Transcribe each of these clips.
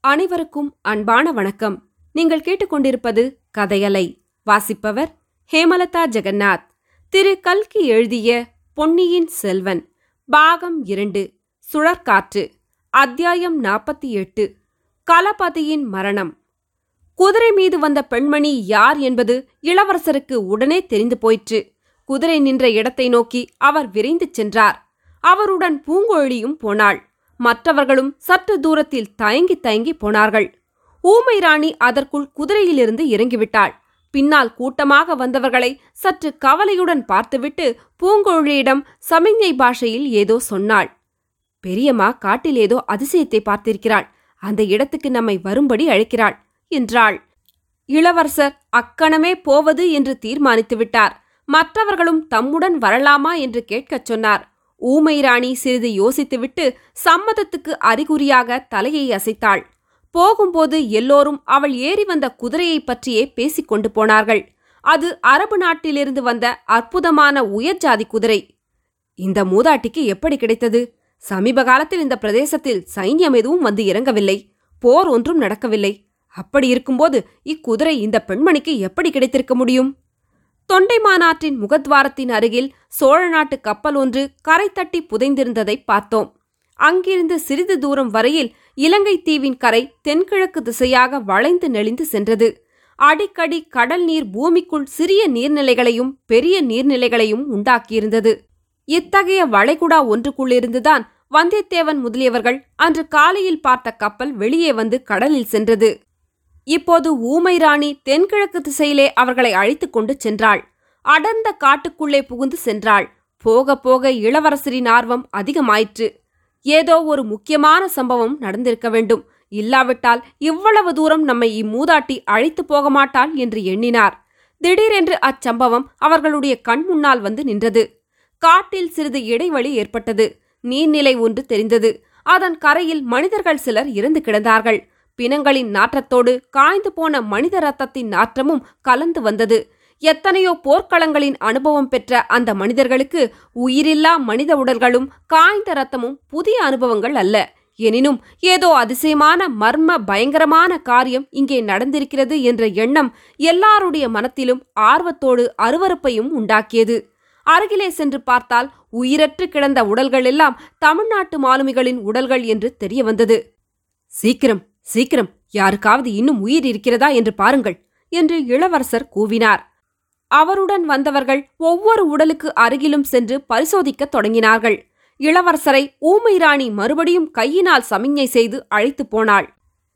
அனைவருக்கும் அன்பான வணக்கம். நீங்கள் கேட்டுக்கொண்டிருப்பது கதையலை. வாசிப்பவர் ஹேமலதா ஜெகநாத். திரு. கல்கி எழுதிய பொன்னியின் செல்வன் பாகம் இரண்டு சுழற்காற்று அத்தியாயம் நாற்பத்தி எட்டு கலபதியின் மரணம். குதிரை மீது வந்த பெண்மணி யார் என்பது இளவரசருக்கு உடனே தெரிந்து போயிற்று. குதிரை நின்ற இடத்தை நோக்கி அவர் விரைந்து சென்றார். அவருடன் பூங்கொழியும் போனாள். மற்றவர்களும் சற்று தூரத்தில் தயங்கி தயங்கி போனார்கள். ஊமை ராணி அதற்குள் குதிரையிலிருந்து இறங்கிவிட்டாள். பின்னால் கூட்டமாக வந்தவர்களை சற்று கவலையுடன் பார்த்துவிட்டு பூங்கொழியிடம் சமிஞ்ஞை பாஷையில் ஏதோ சொன்னாள். பெரியம்மா காட்டில் ஏதோ அதிசயத்தை பார்த்திருக்கிறாள். அந்த இடத்துக்கு நம்மை வரும்படி அழைக்கிறாள் என்றாள். இளவரசர் அக்கணமே போவது என்று தீர்மானித்து விட்டார் மற்றவர்களும் தம்முடன் வரலாமா என்று கேட்கச் சொன்னார். ஊமை ராணி சிறிது யோசித்துவிட்டு சம்மதத்துக்கு அறிகுறியாக தலையை அசைத்தாள். போகும்போது எல்லோரும் அவள் ஏறி வந்த குதிரையைப் பற்றியே பேசிக்கொண்டு போனார்கள். அது அரபு நாட்டிலிருந்து வந்த அற்புதமான உயர்ஜாதி குதிரை. இந்த மூதாட்டிக்கு எப்படி கிடைத்தது? சமீப காலத்தில் இந்த பிரதேசத்தில் சைன்யம் எதுவும் வந்து இறங்கவில்லை. போர் ஒன்றும் நடக்கவில்லை. அப்படி இருக்கும்போது இக்குதிரை இந்த பெண்மணிக்கு எப்படி கிடைத்திருக்க முடியும்? தொண்டைமானாற்றின் முகத்வாரத்தின் அருகில் சோழ நாட்டு கப்பல் ஒன்று கரை தட்டி புதைந்திருந்ததை பார்த்தோம். அங்கிருந்து சிறிது தூரம் வரையில் இலங்கை தீவின் கரை தென்கிழக்கு திசையாக வளைந்து நெளிந்து சென்றது. அடிக்கடி கடல் நீர் பூமிக்குள் சிறிய நீர்நிலைகளையும் பெரிய நீர்நிலைகளையும் உண்டாக்கியிருந்தது. இத்தகைய வளைகுடா ஒன்றுக்குள்ளிருந்துதான் வந்தியத்தேவன் முதலியவர்கள் அன்று காலையில் பார்த்த கப்பல் வெளியே வந்து கடலில் சென்றது. இப்போது ஊமை ராணி தென்கிழக்கு திசையிலே அவர்களை அழைத்துக் கொண்டு சென்றாள். அடர்ந்த காட்டுக்குள்ளே புகுந்து சென்றாள். போக போக இளவரசரின் ஆர்வம் அதிகமாயிற்று. ஏதோ ஒரு முக்கியமான சம்பவம் நடந்திருக்க வேண்டும். இல்லாவிட்டால் இவ்வளவு தூரம் நம்மை இம்மூதாட்டி அழைத்து போக மாட்டாள் என்று எண்ணினார். திடீரென்று அச்சம்பவம் அவர்களுடைய கண் முன்னால் வந்து நின்றது. காட்டில் சிறிது இடைவெளி ஏற்பட்டது. நீர்நிலை ஒன்று தெரிந்தது. அதன் கரையில் மனிதர்கள் சிலர் இறந்து கிடந்தார்கள். பிணங்களின் நாற்றத்தோடு காய்ந்து போன மனித ரத்தத்தின் நாற்றமும் கலந்து வந்தது. எத்தனையோ போர்க்களங்களின் அனுபவம் பெற்ற அந்த மனிதர்களுக்கு உயிரில்லா மனித உடல்களும் காய்ந்த ரத்தமும் புதிய அனுபவங்கள் அல்ல. எனினும் ஏதோ அதிசயமான மர்ம பயங்கரமான காரியம் இங்கே நடந்திருக்கிறது என்ற எண்ணம் எல்லாருடைய மனத்திலும் ஆர்வத்தோடு அருவருப்பையும் உண்டாக்கியது. அருகிலே சென்று பார்த்தால் உயிரற்று கிடந்த உடல்கள் எல்லாம் தமிழ்நாட்டு மாலுமிகளின் உடல்கள் என்று தெரிய வந்தது சீக்கிரம் சீக்கிரம் யாருக்காவது இன்னும் உயிர் இருக்கிறதா என்று பாருங்கள் என்று இளவரசர் கூவினார். அவருடன் வந்தவர்கள் ஒவ்வொரு உடலுக்கு அருகிலும் சென்று பரிசோதிக்கத் தொடங்கினார்கள். இளவரசரை ஊமை ராணி மறுபடியும் கையினால் சமிஞ்ஞை செய்து அழைத்து போனாள்.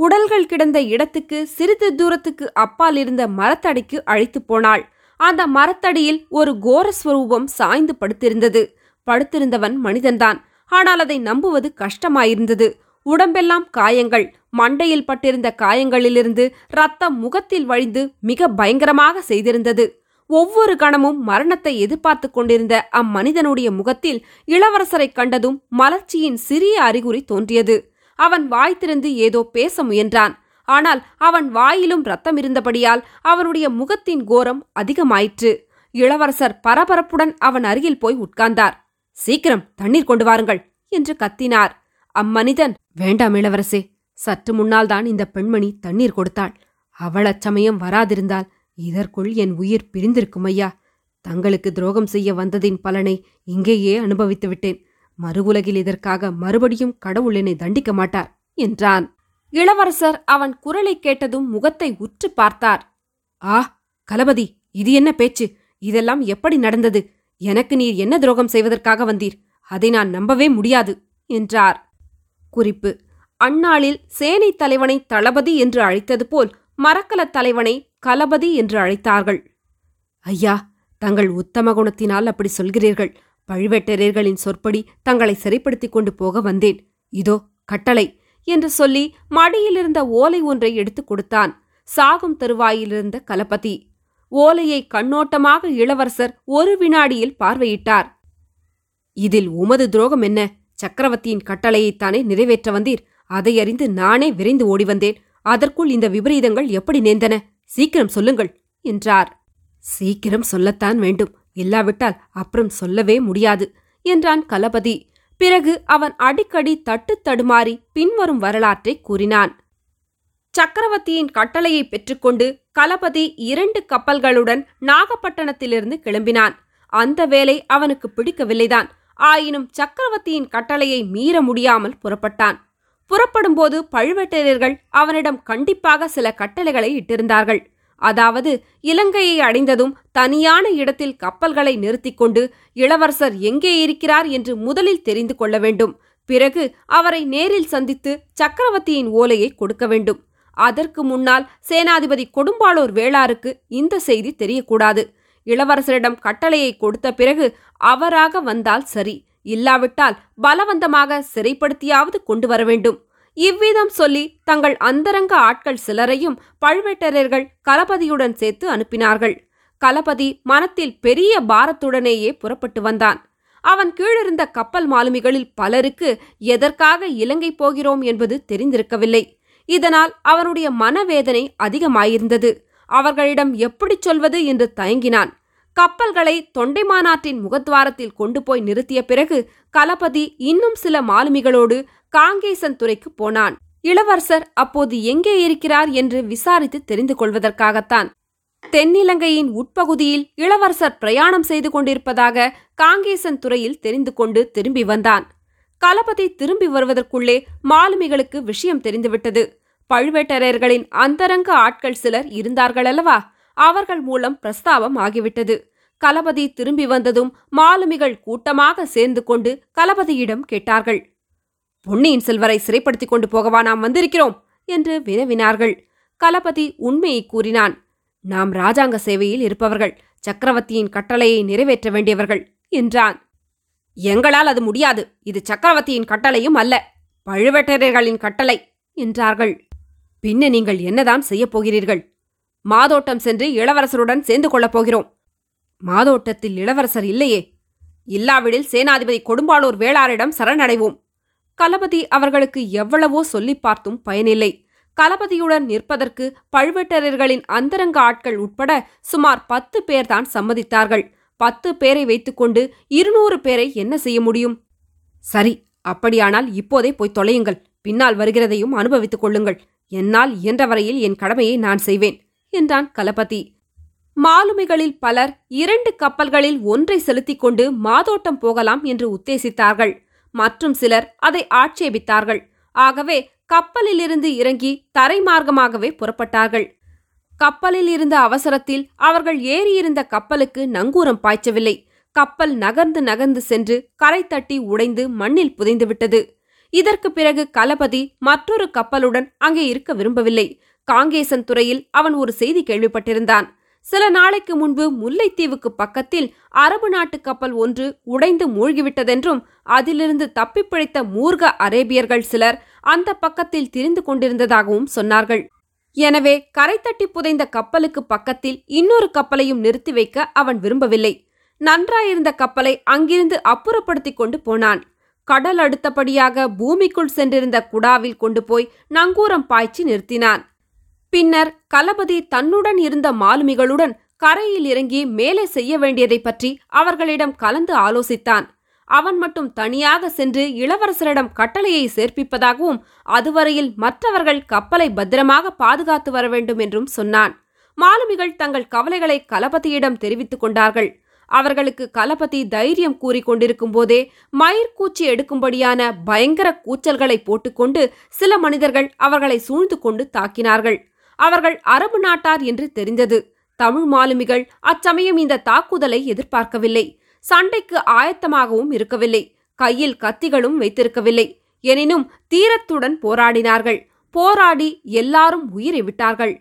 உடல்கள் கிடந்த இடத்துக்கு சிறிது தூரத்துக்கு அப்பால் இருந்த மரத்தடிக்கு அழைத்து போனாள். அந்த மரத்தடியில் ஒரு கோரஸ்வரூபம் சாய்ந்து படுத்திருந்தது. படுத்திருந்தவன் மனிதன்தான். ஆனால் அதை நம்புவது கஷ்டமாயிருந்தது. உடம்பெல்லாம் காயங்கள். மண்டையில் பட்டிருந்த காயங்களிலிருந்து ரத்தம் முகத்தில் வழிந்து மிக பயங்கரமாக செய்திருந்தது. ஒவ்வொரு கணமும் மரணத்தை எதிர்பார்த்து கொண்டிருந்த அம்மனிதனுடைய முகத்தில் இளவரசரைக் கண்டதும் மலர்ச்சியின் சிறிய அறிகுறி தோன்றியது. அவன் வாய் திறந்து ஏதோ பேச முயன்றான். ஆனால் அவன் வாயிலும் ரத்தம் இருந்தபடியால் அவனுடைய முகத்தின் கோரம் அதிகமாயிற்று. இளவரசர் பரபரப்புடன் அவன் அருகில் போய் உட்கார்ந்தார். சீக்கிரம் தண்ணீர் கொண்டு வாருங்கள் என்று கத்தினார். அம்மனிதன் வேண்டாம் இளவரசே. சற்று முன்னால் தான் இந்த பெண்மணி தண்ணீர் கொடுத்தாள். அவள் அச்சமயம் வராதிருந்தால் இதற்குள் என் உயிர் பிரிந்திருக்கும் ஐயா. தங்களுக்கு துரோகம் செய்ய வந்ததின் பலனை இங்கேயே அனுபவித்து விட்டேன். மறுவுலகில் இதற்காக மறுபடியும் கடவுள் என்னை தண்டிக்க மாட்டார் என்றான். இளவரசர் அவன் குரலை கேட்டதும் முகத்தை உற்று பார்த்தார். ஆ கலபதி இது என்ன பேச்சு? இதெல்லாம் எப்படி நடந்தது? எனக்கு நீர் என்ன துரோகம் செய்வதற்காக வந்தீர்? அதை நான் நம்பவே முடியாது என்றார். குறிப்பு. அந்நாளில் சேனை தலைவனை தளபதி என்று அழைத்தது போல் மரக்கலத் தலைவனை கலபதி என்று அழைத்தார்கள். ஐயா தங்கள் உத்தம குணத்தினால் அப்படி சொல்கிறீர்கள். பழுவேட்டரையர்களின் சொற்படி தங்களை சரிப்படுத்திக் கொண்டு போக வந்தேன். இதோ கட்டளை என்று சொல்லி மடியிலிருந்த ஓலை ஒன்றை எடுத்துக் கொடுத்தான். சாகும் தருவாயிலிருந்த கலபதி. ஓலையை கண்ணோட்டமாக இளவரசர் ஒரு வினாடியில் பார்வையிட்டார். இதில் உமது துரோகம் என்ன? சக்கரவர்த்தியின் கட்டளையைத்தானே நிறைவேற்ற வந்தீர்? அதை அறிந்து நானே விரைந்து ஓடி வந்தேன். அதற்குள் இந்த விபரீதங்கள் எப்படி நேர்ந்தன? சீக்கிரம் சொல்லுங்கள் என்றார். சீக்கிரம் சொல்லத்தான் வேண்டும். இல்லாவிட்டால் அப்புறம் சொல்லவே முடியாது என்றான் கலபதி. பிறகு அவன் அடிக்கடி தட்டு தடுமாறி பின்வரும் வரலாற்றை கூறினான். சக்கரவர்த்தியின் கட்டளையை பெற்றுக்கொண்டு கலபதி இரண்டு கப்பல்களுடன் நாகப்பட்டணத்திலிருந்து கிளம்பினான். அந்த வேலை அவனுக்கு பிடிக்கவில்லைதான். ஆயினும் சக்கரவர்த்தியின் கட்டளையை மீற முடியாமல் புறப்பட்டான். புறப்படும்போது பழுவேட்டரையர்கள் அவனிடம் கண்டிப்பாக சில கட்டளைகளை இட்டிருந்தார்கள். அதாவது இலங்கையை அடைந்ததும் தனியான இடத்தில் கப்பல்களை நிறுத்திக் கொண்டு இளவரசர் எங்கே இருக்கிறார் என்று முதலில் தெரிந்து கொள்ள வேண்டும். பிறகு அவரை நேரில் சந்தித்து சக்கரவர்த்தியின் ஓலையை கொடுக்க வேண்டும். அதற்கு முன்னால் சேனாதிபதி கொடும்பாளூர் வேளாருக்கு இந்த செய்தி தெரியக்கூடாது. இளவரசரிடம் கட்டளையை கொடுத்த பிறகு அவராக வந்தால் சரி. இல்லாவிட்டால் பலவந்தமாக சிறைப்படுத்தியாவது கொண்டு வர வேண்டும். இவ்விதம் சொல்லி தங்கள் அந்தரங்க ஆட்கள் சிலரையும் பழுவேட்டரையர்கள் கலபதியுடன் சேர்த்து அனுப்பினார்கள். கலபதி மனத்தில் பெரிய பாரத்துடனேயே புறப்பட்டு வந்தான். அவன் கீழிருந்த கப்பல் மாலுமிகளில் பலருக்கு எதற்காக இலங்கை போகிறோம் என்பது தெரிந்திருக்கவில்லை. இதனால் அவனுடைய மனவேதனை அதிகமாயிருந்தது. அவர்களிடம் எப்படிச் சொல்வது என்று தயங்கினான். கப்பல்களை தொண்டைமானாற்றின் முகத்வாரத்தில் கொண்டு போய் நிறுத்திய பிறகு கலபதி இன்னும் சில மாலுமிகளோடு காங்கேசன் துறைக்கு போனான். இளவரசர் அப்போது எங்கே இருக்கிறார் என்று விசாரித்து தெரிந்து கொள்வதற்காகத்தான். தென்னிலங்கையின் உட்பகுதியில் இளவரசர் பிரயாணம் செய்து கொண்டிருப்பதாக காங்கேசன் துறையில் தெரிந்து கொண்டு திரும்பி வந்தான். கலபதி திரும்பி வருவதற்குள்ளே மாலுமிகளுக்கு விஷயம் தெரிந்துவிட்டது. பழுவேட்டரையர்களின் அந்தரங்க ஆட்கள் சிலர் இருந்தார்களல்லவா? அவர்கள் மூலம் பிரஸ்தாபம் ஆகிவிட்டது. கலபதி திரும்பி வந்ததும் மாலுமிகள் கூட்டமாக சேர்ந்து கொண்டு கலபதியிடம் கேட்டார்கள். பொன்னியின் செல்வரை சிறைப்படுத்திக் கொண்டு போகவா நாம் வந்திருக்கிறோம்? என்று வினவினார்கள். கலபதி உண்மையை கூறினான். நாம் ராஜாங்க சேவையில் இருப்பவர்கள். சக்கரவர்த்தியின் கட்டளையை நிறைவேற்ற வேண்டியவர்கள் என்றான். எங்களால் அது முடியாது. இது சக்கரவர்த்தியின் கட்டளையும் அல்ல. பழுவேட்டரையர்களின் கட்டளை என்றார்கள். பின்ன நீங்கள் என்னதான் செய்யப் போகிறீர்கள்? மாதோட்டம் சென்று இளவரசருடன் சேர்ந்து கொள்ளப் போகிறோம். மாதோட்டத்தில் இளவரசர் இல்லையே. இல்லாவிடில் சேனாதிபதி கொடும்பாளூர் வேளாரிடம் சரணடைவோம். கலபதி அவர்களுக்கு எவ்வளவோ சொல்லிப் பார்த்தும் பயனில்லை. கலபதியுடன் நிற்பதற்கு பழுவேட்டரர்களின் அந்தரங்க ஆட்கள் உட்பட சுமார் பத்து பேர்தான் சம்மதித்தார்கள். பத்து பேரை வைத்துக்கொண்டு இருநூறு பேரை என்ன செய்ய முடியும்? சரி அப்படியானால் இப்போதே போய் தொலையுங்கள். பின்னால் வருகிறதையும் அனுபவித்துக் கொள்ளுங்கள். என்னால் இயன்றவரையில் என் கடமையை நான் செய்வேன் என்றான் கலபதி. மாலுமிகளில் பலர் இரண்டு கப்பல்களில் ஒன்றை செலுத்திக் கொண்டு மாதோட்டம் போகலாம் என்று உத்தேசித்தார்கள். மற்றும் சிலர் அதை ஆட்சேபித்தார்கள். ஆகவே கப்பலிலிருந்து இறங்கி தரை மார்க்கமாகவே புறப்பட்டார்கள். கப்பலில் இருந்த அவசரத்தில் அவர்கள் ஏறியிருந்த கப்பலுக்கு நங்கூரம் பாய்ச்சவில்லை. கப்பல் நகர்ந்து நகர்ந்து சென்று கரை தட்டி உடைந்து மண்ணில் புதைந்துவிட்டது. இதற்கு பிறகு கலபதி மற்றொரு கப்பலுடன் அங்கே இருக்க விரும்பவில்லை. காங்கேசன் துறையில் அவன் ஒரு செய்தி கேள்விப்பட்டிருந்தான். சில நாளைக்கு முன்பு முல்லைத்தீவுக்கு பக்கத்தில் அரபு நாட்டு கப்பல் ஒன்று உடைந்து மூழ்கிவிட்டதென்றும் அதிலிருந்து தப்பிப்பிழைத்த மூர்க அரேபியர்கள் சிலர் அந்த பக்கத்தில் திரிந்து கொண்டிருந்ததாகவும் சொன்னார்கள். எனவே கரை தட்டி புதைந்த கப்பலுக்கு பக்கத்தில் இன்னொரு கப்பலையும் நிறுத்தி வைக்க அவன் விரும்பவில்லை. நன்றாயிருந்த கப்பலை அங்கிருந்து அப்புறப்படுத்திக் கொண்டு போனான். கடல் அடுத்தபடியாக பூமிக்குள் சென்றிருந்த குடாவில் கொண்டு போய் நங்கூரம் பாய்ச்சி நிறுத்தினான். பின்னர் கலபதி தன்னுடன் இருந்த மாலுமிகளுடன் கரையில் இறங்கி மேலே செய்ய வேண்டியதைப் பற்றி அவர்களிடம் கலந்து ஆலோசித்தான். அவன் மட்டும் தனியாக சென்று இளவரசரிடம் கட்டளையை சேர்ப்பிப்பதாகவும் அதுவரையில் மற்றவர்கள் கப்பலை பத்திரமாக பாதுகாத்து வர வேண்டும் என்றும் சொன்னான். மாலுமிகள் தங்கள் கவலைகளை கலபதியிடம் தெரிவித்துக் கொண்டார்கள். அவர்களுக்கு கலபதி தைரியம் கூறி கொண்டிருக்கும் போதே மயிர்கூச்சி எடுக்கும்படியான பயங்கர கூச்சல்களை போட்டுக்கொண்டு சில மனிதர்கள் அவர்களை சூழ்ந்து கொண்டு தாக்கினார்கள். அவர்கள் அரபு நாட்டார் என்று தெரிந்தது. தமிழ் மாலுமிகள் அச்சமயம் இந்த தாக்குதலை எதிர்பார்க்கவில்லை. சண்டைக்கு ஆயத்தமாகவும் இருக்கவில்லை. கையில் கத்திகளும் வைத்திருக்கவில்லை. எனினும் தீரத்துடன் போராடினார்கள். போராடி எல்லாரும் உயிரை விட்டார்கள்.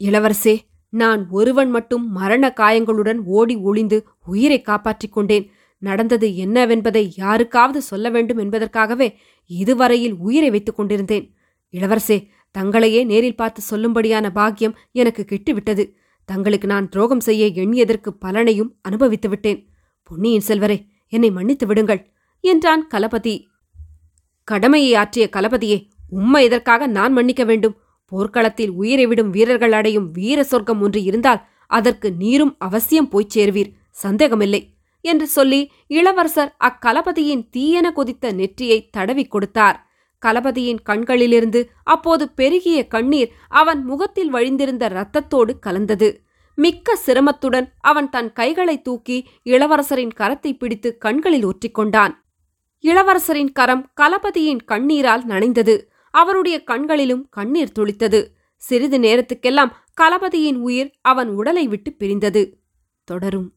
இளவரசே நான் ஒருவன் மட்டும் மரண காயங்களுடன் ஓடி ஒளிந்து உயிரை காப்பாற்றிக் கொண்டேன். நடந்தது என்னவென்பதை யாருக்காவது சொல்ல வேண்டும் என்பதற்காகவே இதுவரையில் உயிரை வைத்துக் கொண்டிருந்தேன். இளவரசே தங்களையே நேரில் பார்த்து சொல்லும்படியான பாக்கியம் எனக்கு கிட்டுவிட்டது. தங்களுக்கு நான் துரோகம் செய்ய எண்ணியதற்கு பலனையும் அனுபவித்து விட்டேன். பொன்னியின் செல்வரே என்னை மன்னித்து விடுங்கள் என்றான் கலபதி. கடமையை ஆற்றிய கலபதியே உம்மை எதற்காக நான் மன்னிக்க வேண்டும்? போர்க்களத்தில் உயிரை விடும் வீரர்கள் அடையும் வீர சொர்க்கம் ஒன்று இருந்தால் அதற்கு நீரும் அவசியம் போய்ச் சேர்வீர் சந்தேகமில்லை என்று சொல்லி இளவரசர் அக்கலபதியின் தீயென கொதித்த நெற்றியை தடவிக் கொடுத்தார். கலபதியின் கண்களிலிருந்து அப்போது பெருகிய கண்ணீர் அவன் முகத்தில் வழிந்திருந்த இரத்தத்தோடு கலந்தது. மிக்க சிரமத்துடன் அவன் தன் கைகளை தூக்கி இளவரசரின் கரத்தை பிடித்து கண்களில் ஒற்றிக்கொண்டான் இளவரசரின் கரம் கலபதியின் கண்ணீரால் நனைந்தது. அவருடைய கண்களிலும் கண்ணீர் துளித்தது. சிறிது நேரத்துக்கெல்லாம் கலபதியின் உயிர் அவன் உடலை விட்டு பிரிந்தது. தொடரும்.